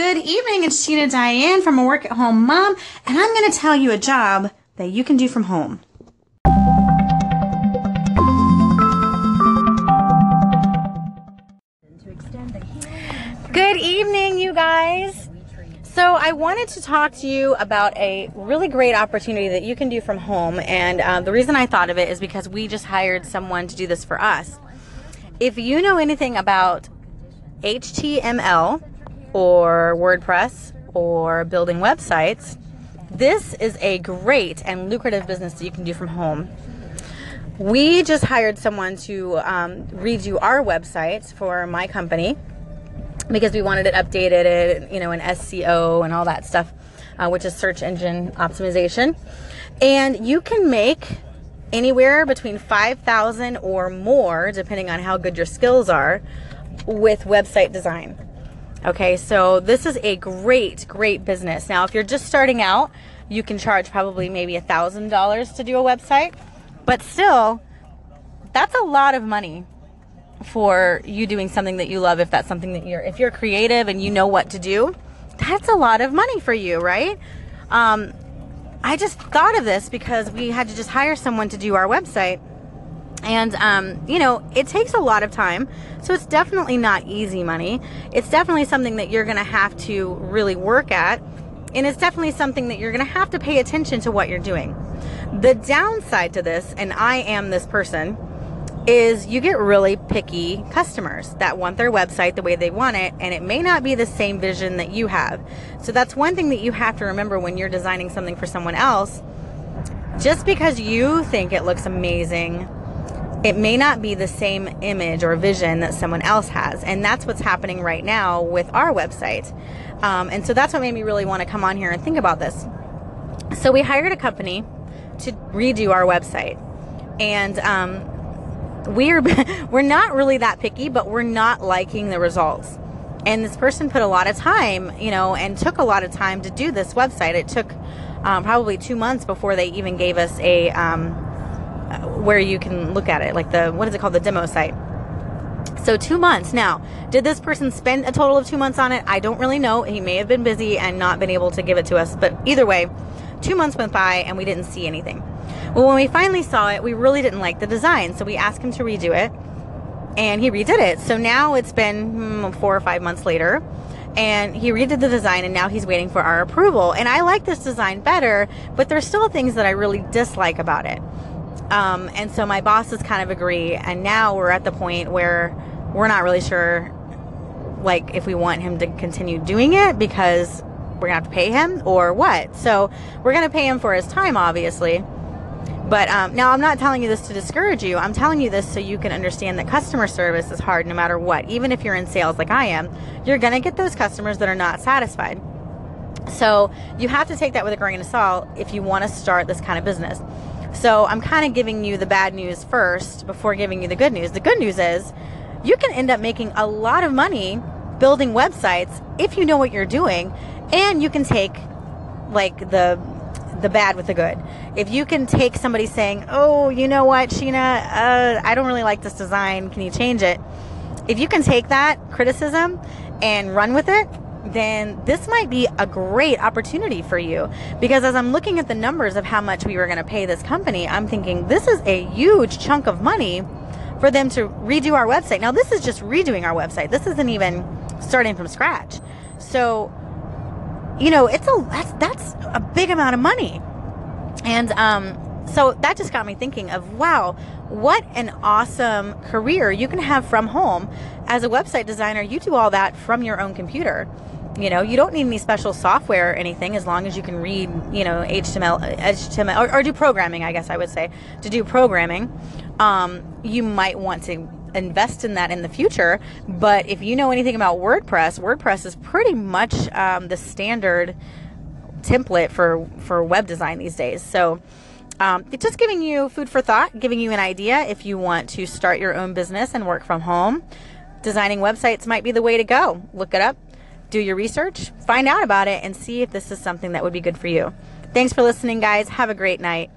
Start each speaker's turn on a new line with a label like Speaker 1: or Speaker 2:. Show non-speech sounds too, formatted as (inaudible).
Speaker 1: Good evening, it's Sheena Diane from a work at home mom, and I'm going to tell you a job that you can do from home. Good evening, you guys. So, I wanted to talk to you about a really great opportunity that you can do from home. And uh, the reason I thought of it is because we just hired someone to do this for us. If you know anything about HTML, or WordPress or building websites, this is a great and lucrative business that you can do from home. We just hired someone to um, redo our website for my company because we wanted it updated, you know, in SEO and all that stuff, uh, which is search engine optimization. And you can make anywhere between 5,000 or more, depending on how good your skills are, with website design. Okay, so this is a great, great business. Now, if you're just starting out, you can charge probably maybe a thousand dollars to do a website, but still, that's a lot of money for you doing something that you love. If that's something that you're, if you're creative and you know what to do, that's a lot of money for you, right? Um, I just thought of this because we had to just hire someone to do our website and, um, you know, it takes a lot of time. So it's definitely not easy money. It's definitely something that you're going to have to really work at. And it's definitely something that you're going to have to pay attention to what you're doing. The downside to this, and I am this person, is you get really picky customers that want their website the way they want it, and it may not be the same vision that you have. So that's one thing that you have to remember when you're designing something for someone else. Just because you think it looks amazing it may not be the same image or vision that someone else has. And that's what's happening right now with our website. Um, and so that's what made me really want to come on here and think about this. So we hired a company to redo our website. And um, we're, (laughs) we're not really that picky, but we're not liking the results. And this person put a lot of time, you know, and took a lot of time to do this website. It took um, probably two months before they even gave us a um, where you can look at it, like the what is it called, the demo site. So two months. Now, did this person spend a total of two months on it? I don't really know. He may have been busy and not been able to give it to us. But either way, two months went by and we didn't see anything. Well, when we finally saw it, we really didn't like the design. So we asked him to redo it and he redid it. So now it's been hmm, four or five months later and he redid the design and now he's waiting for our approval. And I like this design better, but there's still things that I really dislike about it. Um, and so my bosses kind of agree. And now we're at the point where we're not really sure, like, if we want him to continue doing it because we're to have to pay him or what. So we're to pay him for his time, obviously. But um, now I'm not telling you this to discourage you. I'm telling you this so you can understand that customer service is hard no matter what. Even if you're in sales like I am, you're to get those customers that are not satisfied. So you have to take that with a grain of salt if you want to start this kind of business. So I'm kind of giving you the bad news first before giving you the good news. The good news is you can end up making a lot of money building websites if you know what you're doing and you can take like the the bad with the good. If you can take somebody saying, "Oh, you know what, Sheena, uh, I don't really like this design. Can you change it?" If you can take that criticism and run with it, then this might be a great opportunity for you. Because as I'm looking at the numbers of how much we were going to pay this company, I'm thinking this is a huge chunk of money for them to redo our website. Now, this is just redoing our website. This isn't even starting from scratch. So, you know, it's a that's that's a big amount of money. And um so that just got me thinking of wow, what an awesome career you can have from home as a website designer. You do all that from your own computer. You know, you don't need any special software or anything as long as you can read, you know, HTML, HTML or, or do programming, I guess I would say. To do programming, um, you might want to invest in that in the future. But if you know anything about WordPress, WordPress is pretty much um, the standard template for for web design these days. So. Um, it's just giving you food for thought, giving you an idea if you want to start your own business and work from home. Designing websites might be the way to go. Look it up, do your research, find out about it, and see if this is something that would be good for you. Thanks for listening, guys. Have a great night.